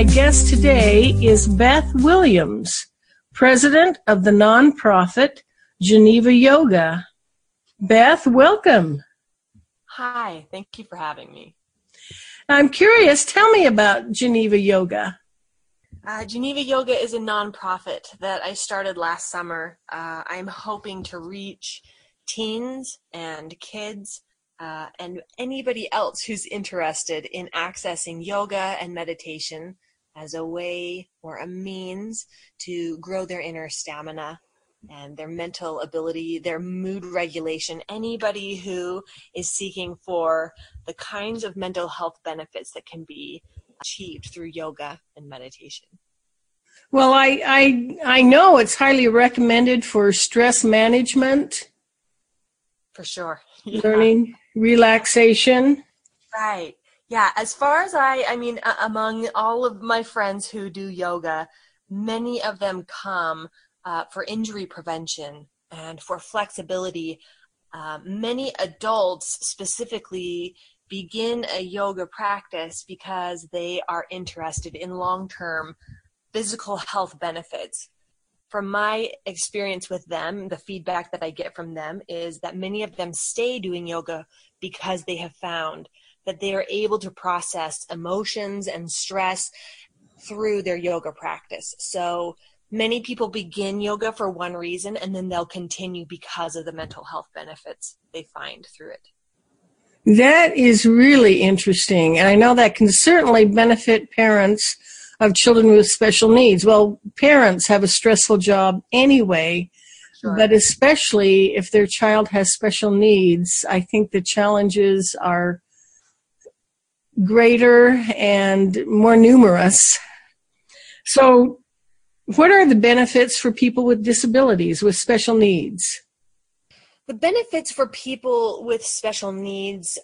my guest today is Beth Williams, president of the nonprofit Geneva Yoga. Beth, welcome. Hi, thank you for having me. I'm curious, tell me about Geneva Yoga. Uh, Geneva Yoga is a nonprofit that I started last summer. Uh, I'm hoping to reach teens and kids uh, and anybody else who's interested in accessing yoga and meditation as a way or a means to grow their inner stamina and their mental ability, their mood regulation. Anybody who is seeking for the kinds of mental health benefits that can be achieved through yoga and meditation. Well, I, I, I know it's highly recommended for stress management. For sure. Yeah. Learning relaxation. Right. Yeah. As far as I, I mean, among all of my friends who do yoga, many of them come uh, for injury prevention and for flexibility. Uh, many adults specifically begin a yoga practice because they are interested in long term physical health benefits from my experience with them, the feedback that I get from them is that many of them stay doing yoga because they have found that they are able to process emotions and stress through their yoga practice. So many people begin yoga for one reason and then they'll continue because of the mental health benefits they find through it. That is really interesting. And I know that can certainly benefit parents of children with special needs. Well, parents have a stressful job anyway, sure. but especially if their child has special needs, I think the challenges are greater and more numerous. So, what are the benefits for people with disabilities, with special needs? The benefits for people with special needs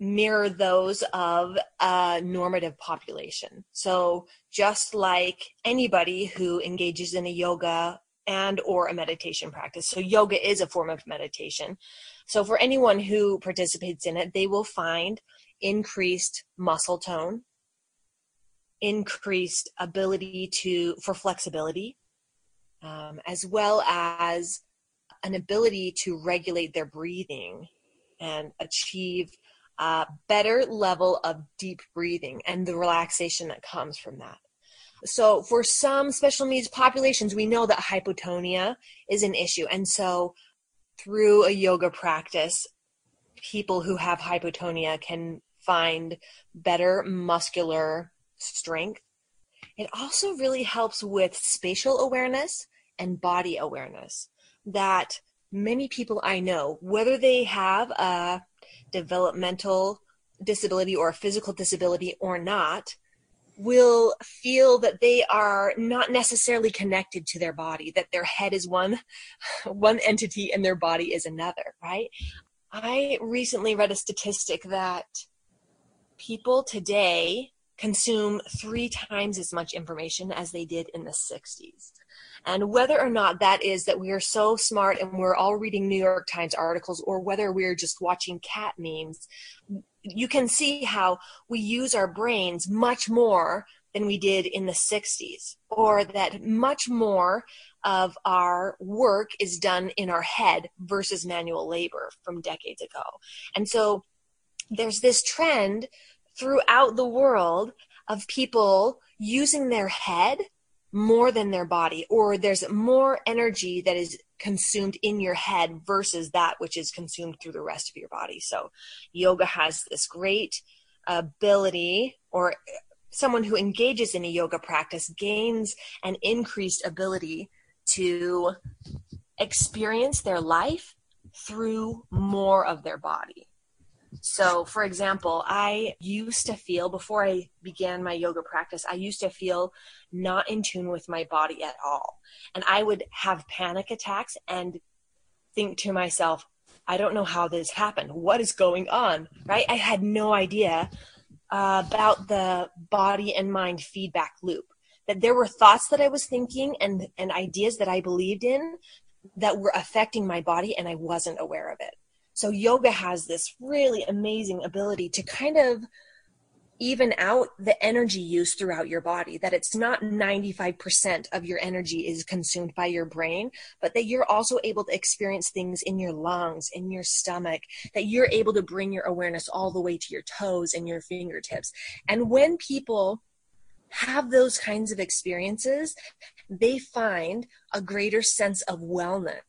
mirror those of a normative population. So just like anybody who engages in a yoga and or a meditation practice. So yoga is a form of meditation. So for anyone who participates in it, they will find increased muscle tone, increased ability to for flexibility, um, as well as an ability to regulate their breathing and achieve a better level of deep breathing and the relaxation that comes from that. So, for some special needs populations, we know that hypotonia is an issue. And so, through a yoga practice, people who have hypotonia can find better muscular strength. It also really helps with spatial awareness and body awareness that many people I know, whether they have a developmental disability or a physical disability or not will feel that they are not necessarily connected to their body that their head is one one entity and their body is another right i recently read a statistic that people today consume three times as much information as they did in the 60s and whether or not that is that we are so smart and we're all reading New York Times articles or whether we're just watching cat memes, you can see how we use our brains much more than we did in the 60s, or that much more of our work is done in our head versus manual labor from decades ago. And so there's this trend throughout the world of people using their head more than their body or there's more energy that is consumed in your head versus that which is consumed through the rest of your body. So yoga has this great ability or someone who engages in a yoga practice gains an increased ability to experience their life through more of their body so, for example, I used to feel before I began my yoga practice, I used to feel not in tune with my body at all. And I would have panic attacks and think to myself, I don't know how this happened. What is going on? Right? I had no idea uh, about the body and mind feedback loop. That there were thoughts that I was thinking and, and ideas that I believed in that were affecting my body, and I wasn't aware of it. So yoga has this really amazing ability to kind of even out the energy use throughout your body that it's not 95% of your energy is consumed by your brain but that you're also able to experience things in your lungs in your stomach that you're able to bring your awareness all the way to your toes and your fingertips. And when people have those kinds of experiences they find a greater sense of wellness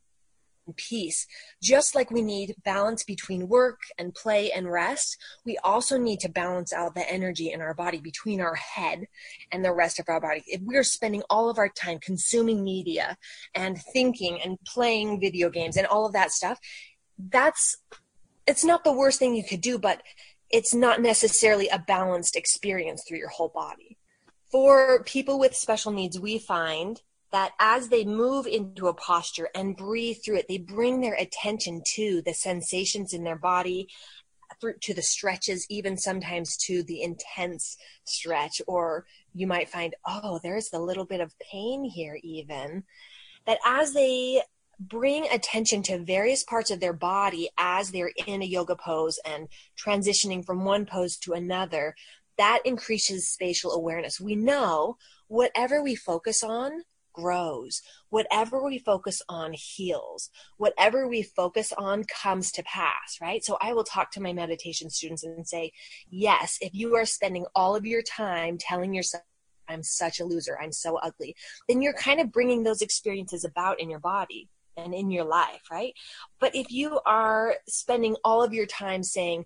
peace. Just like we need balance between work and play and rest, we also need to balance out the energy in our body between our head and the rest of our body. If we're spending all of our time consuming media and thinking and playing video games and all of that stuff, that's it's not the worst thing you could do, but it's not necessarily a balanced experience through your whole body. For people with special needs, we find that as they move into a posture and breathe through it, they bring their attention to the sensations in their body, through to the stretches, even sometimes to the intense stretch, or you might find, oh, there's a little bit of pain here, even. That as they bring attention to various parts of their body as they're in a yoga pose and transitioning from one pose to another, that increases spatial awareness. We know whatever we focus on, grows. Whatever we focus on heals. Whatever we focus on comes to pass, right? So I will talk to my meditation students and say, yes, if you are spending all of your time telling yourself, I'm such a loser, I'm so ugly, then you're kind of bringing those experiences about in your body and in your life, right? But if you are spending all of your time saying,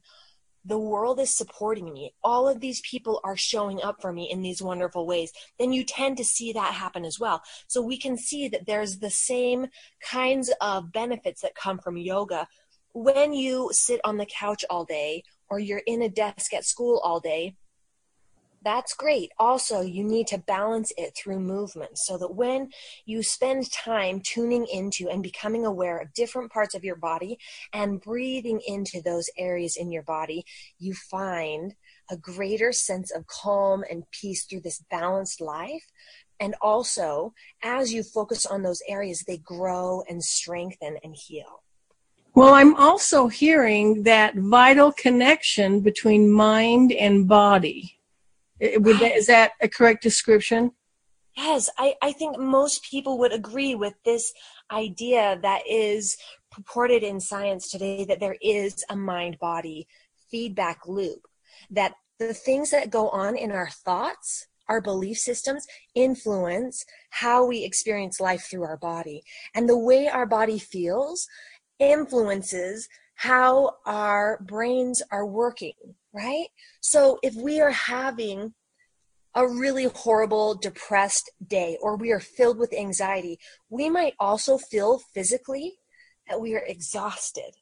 the world is supporting me, all of these people are showing up for me in these wonderful ways, then you tend to see that happen as well. So we can see that there's the same kinds of benefits that come from yoga. When you sit on the couch all day or you're in a desk at school all day that's great. Also, you need to balance it through movement so that when you spend time tuning into and becoming aware of different parts of your body and breathing into those areas in your body, you find a greater sense of calm and peace through this balanced life. And also, as you focus on those areas, they grow and strengthen and heal. Well, I'm also hearing that vital connection between mind and body that, is that a correct description? Yes, I, I think most people would agree with this idea that is purported in science today that there is a mind body feedback loop, that the things that go on in our thoughts, our belief systems, influence how we experience life through our body. And the way our body feels influences how our brains are working right? So if we are having a really horrible, depressed day, or we are filled with anxiety, we might also feel physically that we are exhausted.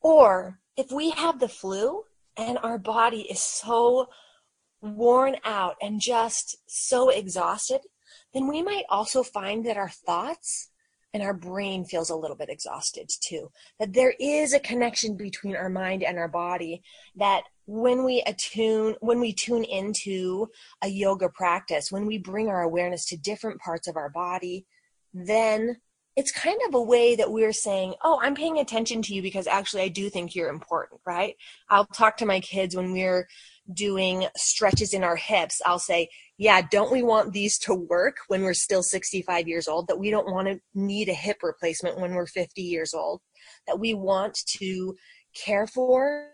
Or if we have the flu and our body is so worn out and just so exhausted, then we might also find that our thoughts and our brain feels a little bit exhausted too. That there is a connection between our mind and our body that when we attune when we tune into a yoga practice when we bring our awareness to different parts of our body then it's kind of a way that we're saying oh i'm paying attention to you because actually i do think you're important right? I'll talk to my kids when we're doing stretches in our hips. I'll say yeah don't we want these to work when we're still 65 years old? That we don't want to need a hip replacement when we're 50 years old? That we want to care for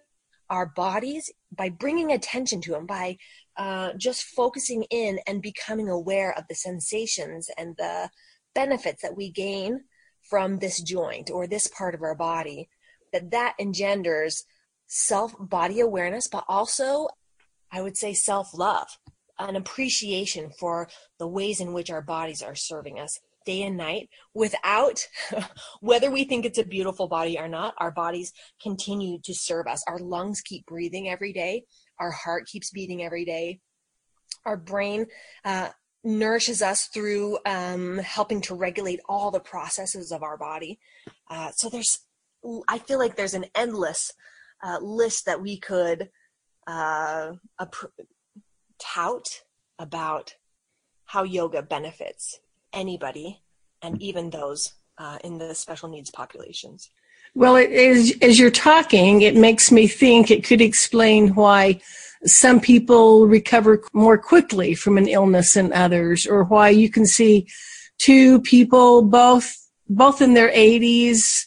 our bodies by bringing attention to them, by uh, just focusing in and becoming aware of the sensations and the benefits that we gain from this joint or this part of our body, that that engenders self body awareness, but also, I would say, self love, an appreciation for the ways in which our bodies are serving us day and night without whether we think it's a beautiful body or not our bodies continue to serve us. Our lungs keep breathing every day. Our heart keeps beating every day. Our brain uh, nourishes us through um, helping to regulate all the processes of our body. Uh, so there's i feel like there's an endless uh, list that we could uh, tout about how yoga benefits anybody and even those uh, in the special needs populations. Well, as, as you're talking, it makes me think it could explain why some people recover more quickly from an illness than others, or why you can see two people both both in their 80s.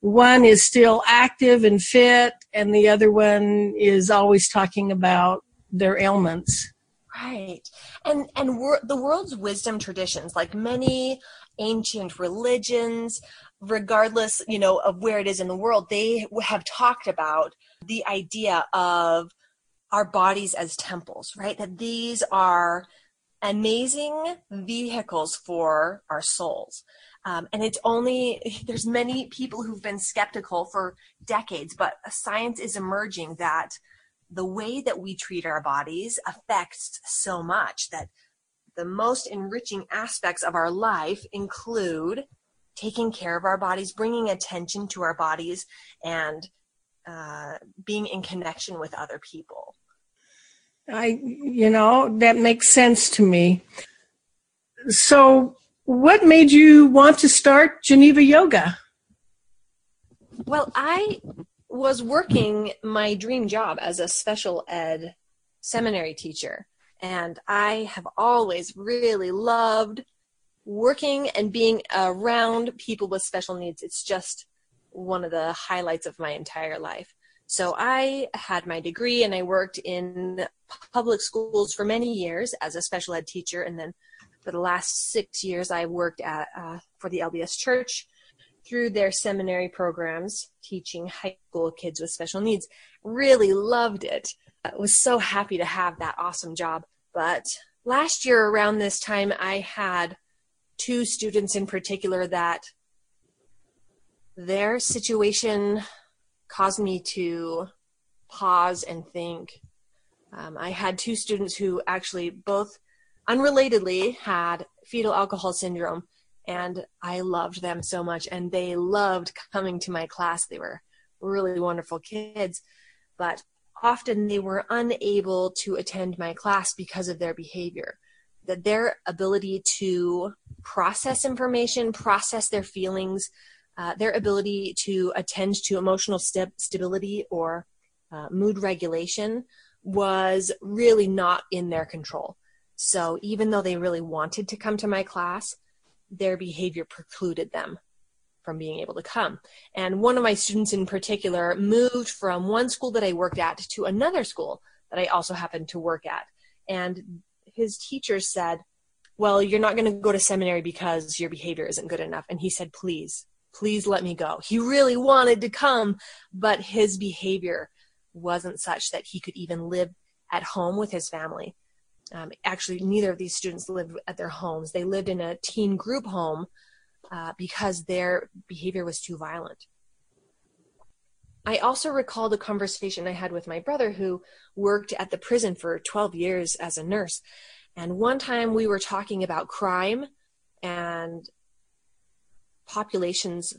One is still active and fit, and the other one is always talking about their ailments. Right, and and the world's wisdom traditions, like many ancient religions, regardless, you know, of where it is in the world, they have talked about the idea of our bodies as temples, right? That these are amazing vehicles for our souls. Um, and it's only, there's many people who've been skeptical for decades, but science is emerging that the way that we treat our bodies affects so much that the most enriching aspects of our life include taking care of our bodies, bringing attention to our bodies, and uh, being in connection with other people. I, you know, that makes sense to me. So, what made you want to start Geneva Yoga? Well, I was working my dream job as a special ed seminary teacher, and I have always really loved working and being around people with special needs. It's just one of the highlights of my entire life. So I had my degree and I worked in public schools for many years as a special ed teacher. And then for the last six years, I worked at uh, for the LDS Church through their seminary programs, teaching high school kids with special needs. Really loved it. I was so happy to have that awesome job. But last year around this time, I had two students in particular that their situation caused me to pause and think. Um, I had two students who actually both unrelatedly had fetal alcohol syndrome, and I loved them so much, and they loved coming to my class. They were really wonderful kids, but often they were unable to attend my class because of their behavior. That their ability to process information, process their feelings, uh, their ability to attend to emotional st- stability or uh, mood regulation was really not in their control. So even though they really wanted to come to my class, their behavior precluded them from being able to come. And one of my students in particular moved from one school that I worked at to another school that I also happened to work at. And his teacher said, Well, you're not going to go to seminary because your behavior isn't good enough. And he said, Please, please let me go. He really wanted to come, but his behavior wasn't such that he could even live at home with his family. Um, actually, neither of these students lived at their homes. They lived in a teen group home uh, because their behavior was too violent. I also recalled a conversation I had with my brother who worked at the prison for 12 years as a nurse. And one time we were talking about crime and populations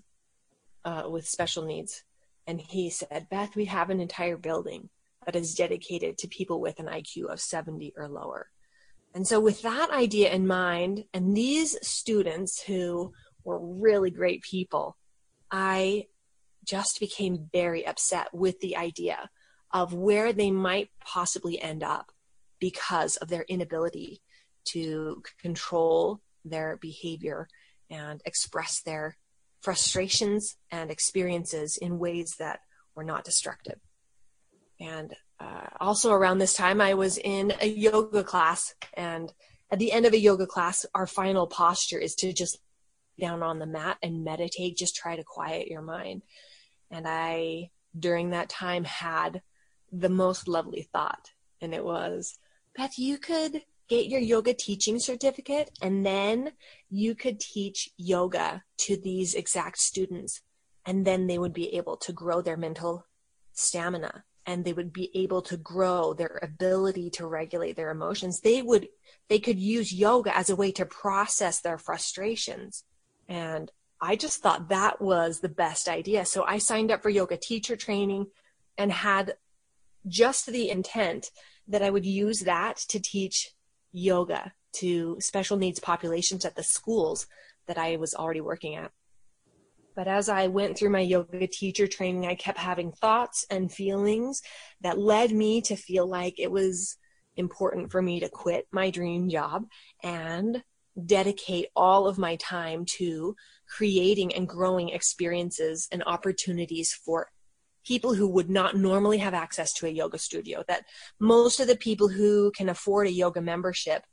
uh, with special needs. And he said, Beth, we have an entire building that is dedicated to people with an IQ of 70 or lower. And so, with that idea in mind, and these students who were really great people, I just became very upset with the idea of where they might possibly end up because of their inability to control their behavior and express their frustrations and experiences in ways that were not destructive. And uh, also around this time, I was in a yoga class, and at the end of a yoga class, our final posture is to just down on the mat and meditate, just try to quiet your mind. And I, during that time, had the most lovely thought, and it was, Beth, you could get your yoga teaching certificate and then you could teach yoga to these exact students and then they would be able to grow their mental stamina and they would be able to grow their ability to regulate their emotions. They would they could use yoga as a way to process their frustrations. And i just thought that was the best idea. So i signed up for yoga teacher training and had just the intent that i would use that to teach yoga to special needs populations at the schools that I was already working at. But as I went through my yoga teacher training, I kept having thoughts and feelings that led me to feel like it was important for me to quit my dream job and dedicate all of my time to creating and growing experiences and opportunities for people who would not normally have access to a yoga studio. That most of the people who can afford a yoga membership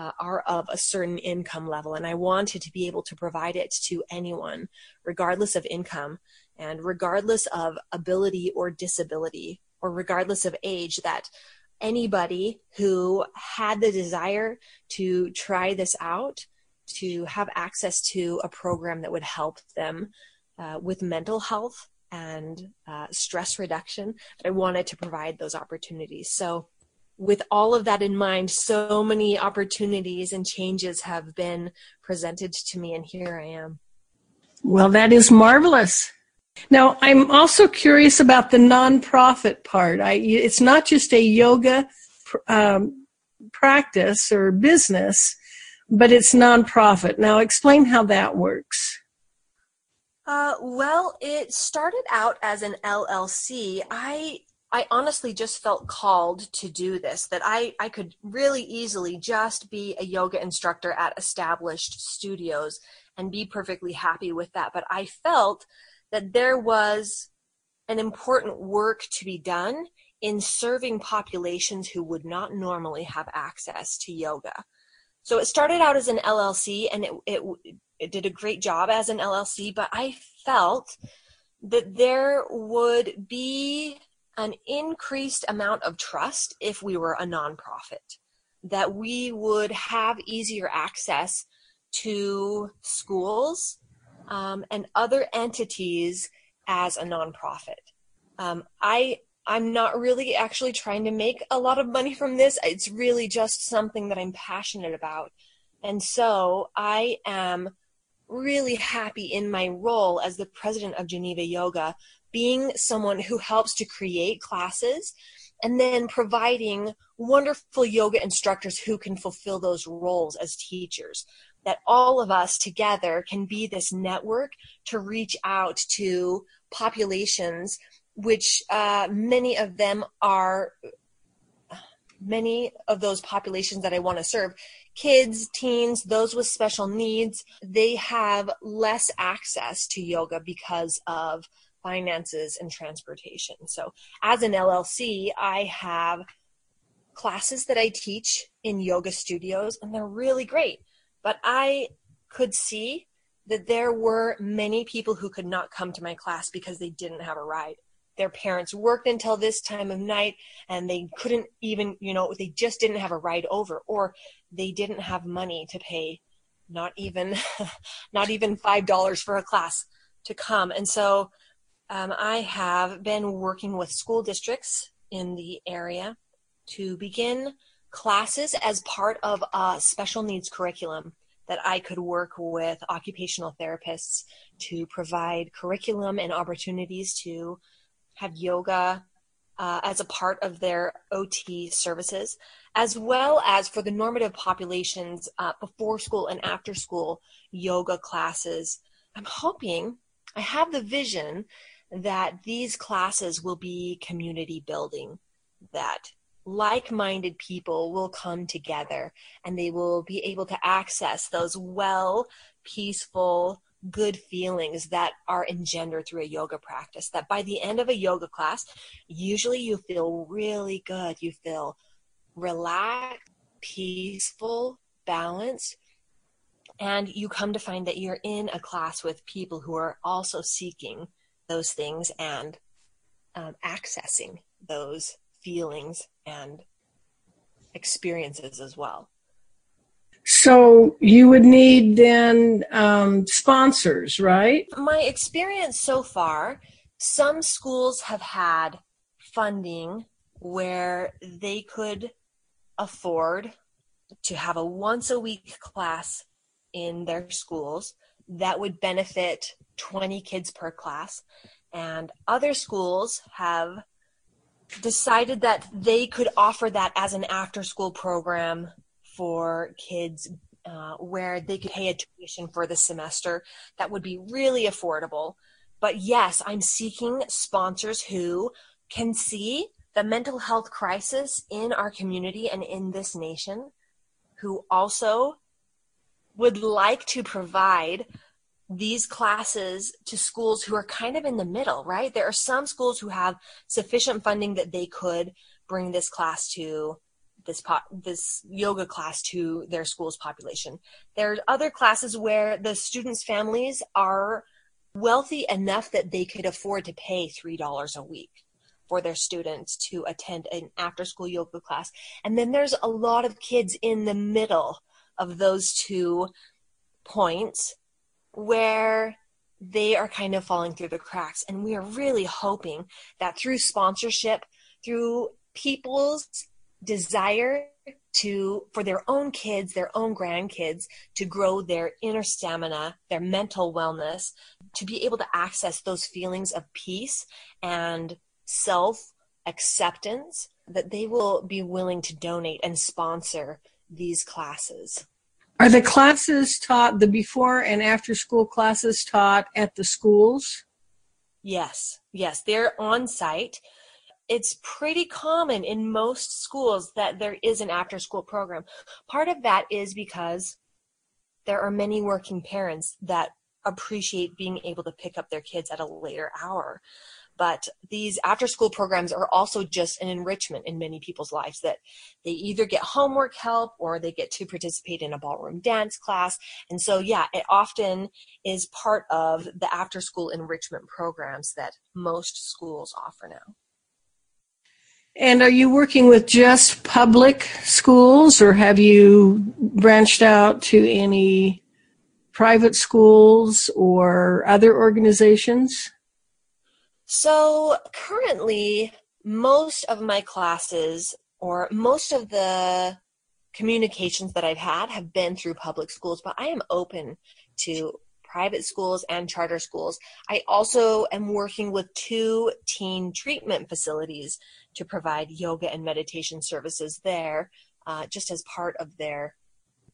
uh, are of a certain income level. And I wanted to be able to provide it to anyone, regardless of income and regardless of ability or disability, or regardless of age, that anybody who had the desire to try this out, to have access to a program that would help them uh, with mental health and uh, stress reduction, I wanted to provide those opportunities. So, with all of that in mind, so many opportunities and changes have been presented to me, and here I am. Well, that is marvelous. Now, I'm also curious about the nonprofit part. I, it's not just a yoga um, practice or business, but it's nonprofit. Now, explain how that works. Uh, well, it started out as an LLC. I I honestly just felt called to do this, that I, I could really easily just be a yoga instructor at established studios and be perfectly happy with that. But I felt that there was an important work to be done in serving populations who would not normally have access to yoga. So it started out as an LLC and it, it, it did a great job as an LLC, but I felt that there would be an increased amount of trust if we were a nonprofit, that we would have easier access to schools um, and other entities as a nonprofit. Um, I I'm not really actually trying to make a lot of money from this. It's really just something that I'm passionate about. And so I am really happy in my role as the president of Geneva Yoga being someone who helps to create classes and then providing wonderful yoga instructors who can fulfill those roles as teachers. That all of us together can be this network to reach out to populations, which uh, many of them are, many of those populations that I want to serve kids, teens, those with special needs, they have less access to yoga because of finances and transportation. So, as an LLC, I have classes that I teach in yoga studios, and they're really great. But I could see that there were many people who could not come to my class because they didn't have a ride. Their parents worked until this time of night and they couldn't even, you know, they just didn't have a ride over or they didn't have money to pay not even not even five dollars for a class to come. And so um, I have been working with school districts in the area to begin classes as part of a special needs curriculum that I could work with occupational therapists to provide curriculum and opportunities to have yoga uh, as a part of their OT services, as well as for the normative populations uh, before school and after school yoga classes. I'm hoping, I have the vision that these classes will be community building, that like minded people will come together and they will be able to access those well, peaceful, good feelings that are engendered through a yoga practice. That by the end of a yoga class, usually you feel really good. You feel relaxed, peaceful, balanced. And you come to find that you're in a class with people who are also seeking those things and um, accessing those feelings and experiences as well. So you would need then um, sponsors, right? My experience so far, some schools have had funding where they could afford to have a once a week class in their schools that would benefit 20 kids per class. And other schools have decided that they could offer that as an after school program for kids uh, where they could pay a tuition for the semester that would be really affordable. But yes, I'm seeking sponsors who can see the mental health crisis in our community and in this nation, who also would like to provide these classes to schools who are kind of in the middle, right? There are some schools who have sufficient funding that they could bring this class to this po- this yoga class to their school's population. There are other classes where the students' families are wealthy enough that they could afford to pay $3 a week for their students to attend an after school yoga class. And then there's a lot of kids in the middle of those two points where they are kind of falling through the cracks. And we are really hoping that through sponsorship, through people's desire to for their own kids their own grandkids to grow their inner stamina their mental wellness to be able to access those feelings of peace and self acceptance that they will be willing to donate and sponsor these classes? Are the classes taught the before and after school classes taught at the schools? Yes yes they're on site. It's pretty common in most schools that there is an after school program. Part of that is because there are many working parents that appreciate being able to pick up their kids at a later hour. But these after school programs are also just an enrichment in many people's lives that they either get homework help or they get to participate in a ballroom dance class. And so, yeah, it often is part of the after school enrichment programs that most schools offer now. And are you working with just public schools or have you branched out to any private schools or other organizations? So currently, most of my classes or most of the communications that I've had have been through public schools, but I am open to private schools and charter schools. I also am working with two teen treatment facilities to provide yoga and meditation services there, uh, just as part of their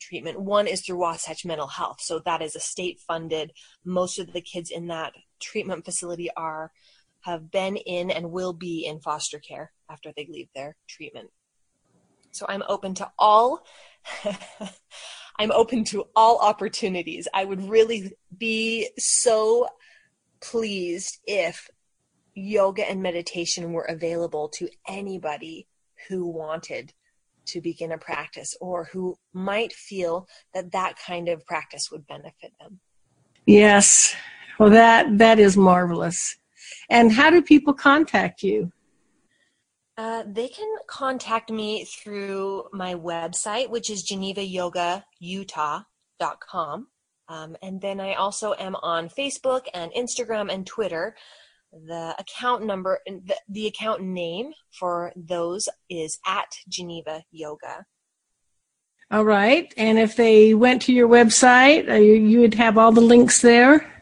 treatment. One is through Wasatch Mental Health, so that is a state funded. Most of the kids in that treatment facility are have been in and will be in foster care after they leave their treatment. So I'm open to all I'm open to all opportunities. I would really be so pleased if yoga and meditation were available to anybody who wanted to begin a practice or who might feel that that kind of practice would benefit them. Yes. Well that that is marvelous. And how do people contact you? Uh, they can contact me through my website, which is genevayogautah.com. Um, and then I also am on Facebook and Instagram and Twitter. The account number, the, the account name for those is at Geneva Yoga. All right. And if they went to your website, uh, you, you would have all the links there?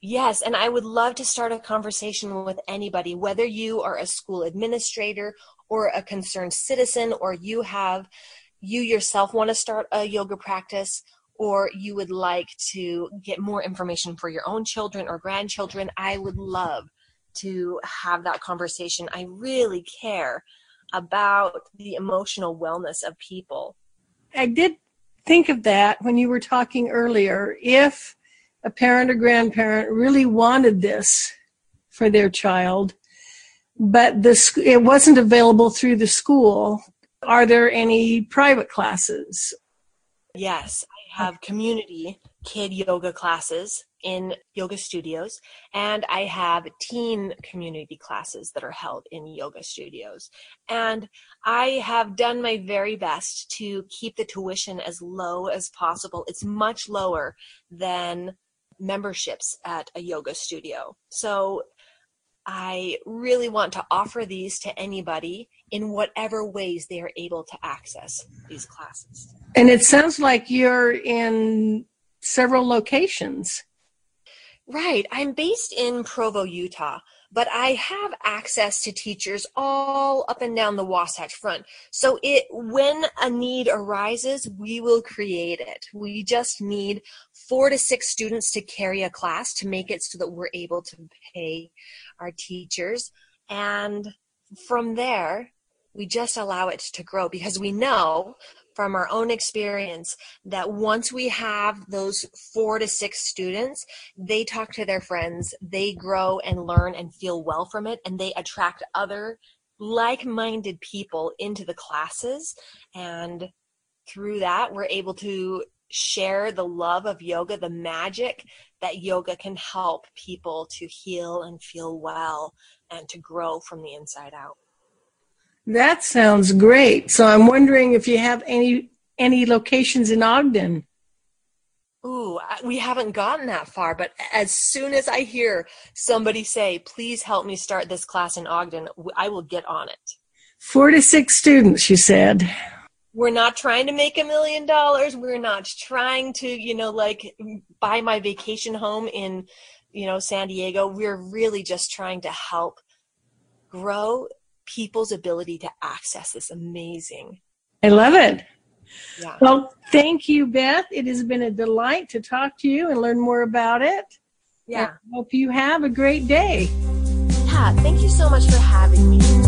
Yes, and I would love to start a conversation with anybody, whether you are a school administrator or a concerned citizen, or you have, you yourself want to start a yoga practice, or you would like to get more information for your own children or grandchildren. I would love to have that conversation. I really care about the emotional wellness of people. I did think of that when you were talking earlier. If a parent or grandparent really wanted this for their child, but this it wasn't available through the school. Are there any private classes? Yes, I have community kid yoga classes in yoga studios, and I have teen community classes that are held in yoga studios. And I have done my very best to keep the tuition as low as possible. It's much lower than memberships at a yoga studio. So I really want to offer these to anybody in whatever ways they are able to access these classes. And it sounds like you're in several locations. Right. I'm based in Provo, Utah, but I have access to teachers all up and down the Wasatch Front. So it when a need arises, we will create it. We just need four to six students to carry a class to make it so that we're able to pay our teachers. And from there, we just allow it to grow because we know from our own experience that once we have those four to six students, they talk to their friends, they grow and learn and feel well from it, and they attract other like minded people into the classes. And through that, we're able to share the love of yoga, the magic that yoga can help people to heal and feel well and to grow from the inside out. That sounds great. So I'm wondering if you have any any locations in Ogden. Ooh, we haven't gotten that far, but as soon as I hear somebody say, "Please help me start this class in Ogden," I will get on it. Four to six students, you said. We're not trying to make a million dollars. We're not trying to, you know, like buy my vacation home in, you know, San Diego. We're really just trying to help grow people's ability to access this amazing. I love it. Yeah. Well, thank you, Beth. It has been a delight to talk to you and learn more about it. Yeah. I hope you have a great day. Yeah. Thank you so much for having me.